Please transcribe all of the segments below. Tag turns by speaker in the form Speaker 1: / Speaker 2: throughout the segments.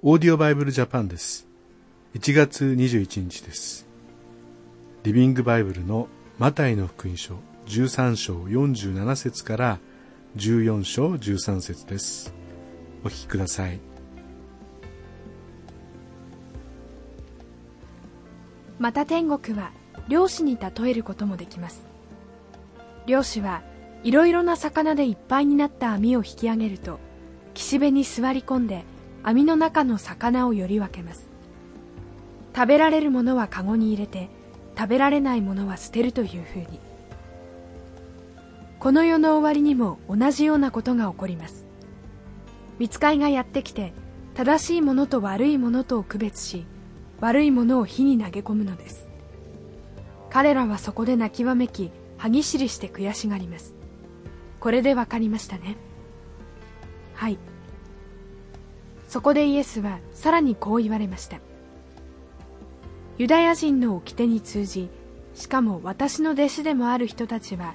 Speaker 1: オーディオバイブルジャパンです。1月21日です。リビングバイブルのマタイの福音書13章47節から14章13節です。お聞きください。
Speaker 2: また天国は漁師に例えることもできます。漁師はいろいろな魚でいっぱいになった網を引き上げると岸辺に座り込んで網の中の魚をより分けます。食べられるものはカゴに入れて食べられないものは捨てるというふうに。この世の終わりにも同じようなことが起こります。見つかいがやってきて正しいものと悪いものとを区別し悪いものを火に投げ込むのです。彼らはそこで泣きわめき歯ぎしりして悔しがります。これで分かりましたね。はい。そこでイエスはさらにこう言われました。ユダヤ人の掟に通じしかも私の弟子でもある人たちは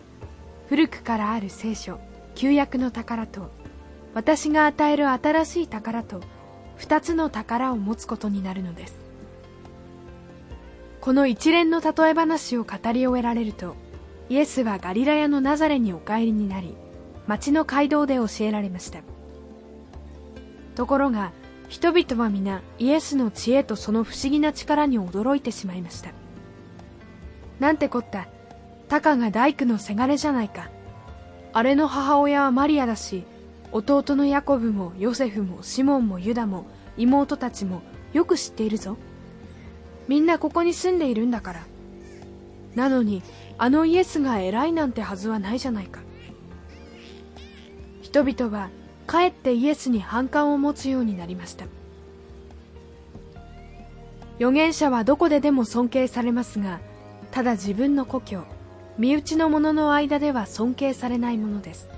Speaker 2: 古くからある聖書旧約の宝と私が与える新しい宝と二つの宝を持つことになるのです。この一連の例え話を語り終えられるとイエスはガリラヤのナザレにお帰りになり町の街道で教えられました。ところが人々は皆イエスの知恵とその不思議な力に驚いてしまいました。なんてこった。タカが大工のせがれじゃないか。あれの母親はマリアだし弟のヤコブもヨセフもシモンもユダも妹たちもよく知っているぞ。みんなここに住んでいるんだから。なのにあのイエスが偉いなんてはずはないじゃないか。人々はかえってイエスに反感を持つようになりました。預言者はどこででも尊敬されますがただ自分の故郷身内の者の間では尊敬されないものです。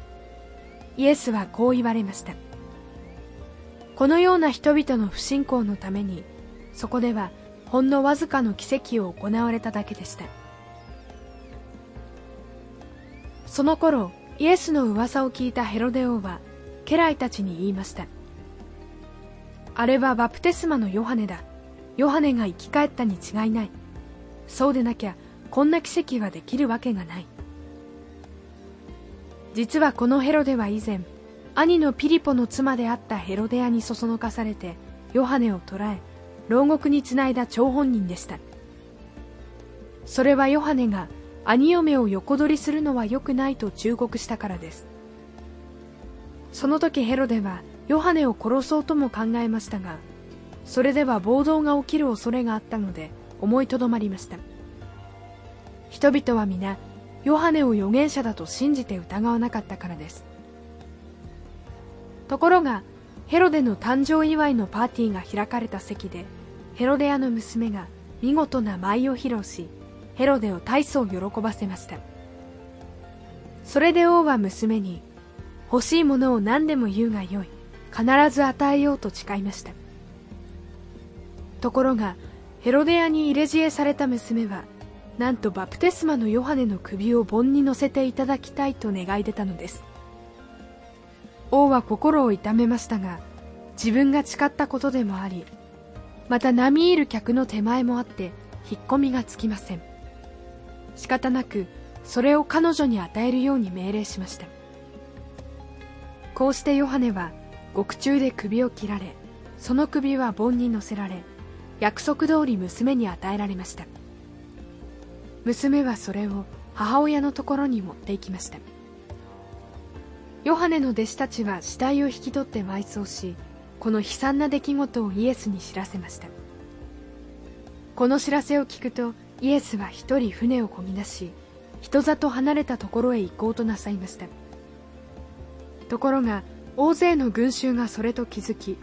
Speaker 2: イエスはこう言われました。このような人々の不信仰のためにそこではほんのわずかの奇跡を行われただけでした。その頃イエスの噂を聞いたヘロデ王は家来たちに言いました。あれはバプテスマのヨハネだ。ヨハネが生き返ったに違いない。そうでなきゃこんな奇跡はできるわけがない。実はこのヘロデは以前兄のピリポの妻であったヘロデアにそそのかされてヨハネを捕らえ牢獄につないだ張本人でした。それはヨハネが兄嫁を横取りするのは良くないと忠告したからです。その時ヘロデはヨハネを殺そうとも考えましたがそれでは暴動が起きる恐れがあったので思いとどまりました。人々は皆ヨハネを預言者だと信じて疑わなかったからです。ところがヘロデの誕生祝いのパーティーが開かれた席でヘロデアの娘が見事な舞を披露しヘロデを大層喜ばせました。それで王は娘に欲しいものを何でも言うがよい。必ず与えようと誓いました。ところがヘロデアに入れ知恵された娘はなんとバプテスマのヨハネの首を盆に乗せていただきたいと願い出たのです。王は心を痛めましたが自分が誓ったことでもありまた並みいる客の手前もあって引っ込みがつきません。仕方なくそれを彼女に与えるように命令しました。こうしてヨハネは獄中で首を切られその首は盆に乗せられ約束通り娘に与えられました。娘はそれを母親のところに持っていきました。ヨハネの弟子たちは死体を引き取って埋葬しこの悲惨な出来事をイエスに知らせました。この知らせを聞くとイエスは一人船をこぎ出し人里離れたところへ行こうとなさいました。ところが大勢の群衆がそれと気づき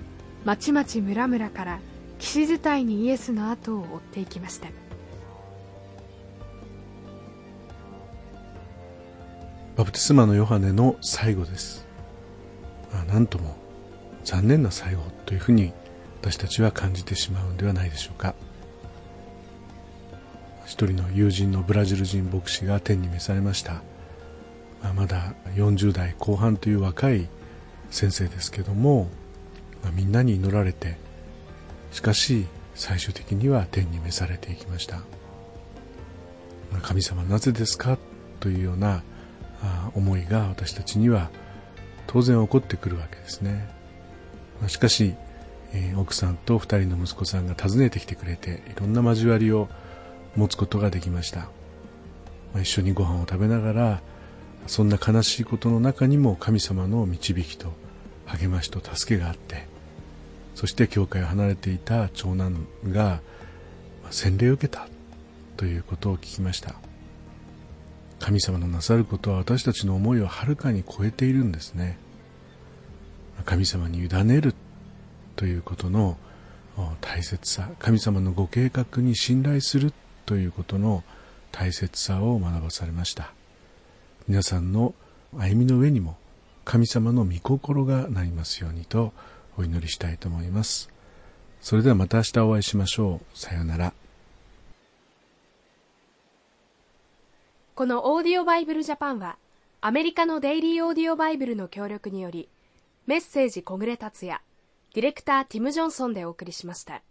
Speaker 2: まちまち村々から騎士伝いにイエスの後を追っていきました。
Speaker 1: バプテスマのヨハネの最後です。あなんとも残念な最後というふうに私たちは感じてしまうんではないでしょうか。一人の友人のブラジル人牧師が天に召されました。まあ、まだ40代後半という若い先生ですけども、まあ、みんなに祈られてしかし最終的には天に召されていきました。神様なぜですかというような思いが私たちには当然起こってくるわけですね。しかし、え、奥さんと2人の息子さんが訪ねてきてくれていろんな交わりを持つことができました、ま、一緒にご飯を食べながらそんな悲しいことの中にも神様の導きと励ましと助けがあってそして教会を離れていた長男が洗礼を受けたということを聞きました。神様のなさることは私たちの思いをはるかに超えているんですね。神様に委ねるということの大切さ神様のご計画に信頼するということの大切さを学ばされました。皆さんの歩みの上にも神様の御心がなりますようにとお祈りしたいと思います。それではまた明日お会いしましょう。さようなら。
Speaker 2: このオーディオバイブルジャパンはアメリカのデイリーオーディオバイブルの協力によりメッセージ小暮達也ディレクターティム・ジョンソンでお送りしました。